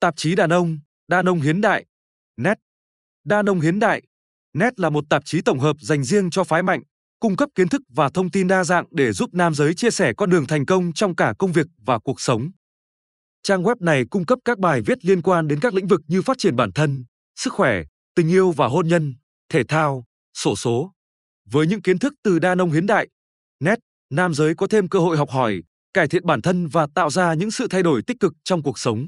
Tạp chí đàn ông, đàn ông hiến đại, net. Đàn ông hiến đại, net là một tạp chí tổng hợp dành riêng cho phái mạnh, cung cấp kiến thức và thông tin đa dạng để giúp nam giới chia sẻ con đường thành công trong cả công việc và cuộc sống. Trang web này cung cấp các bài viết liên quan đến các lĩnh vực như phát triển bản thân, sức khỏe, tình yêu và hôn nhân, thể thao, sổ số. Với những kiến thức từ đa nông hiến đại, net, nam giới có thêm cơ hội học hỏi, cải thiện bản thân và tạo ra những sự thay đổi tích cực trong cuộc sống.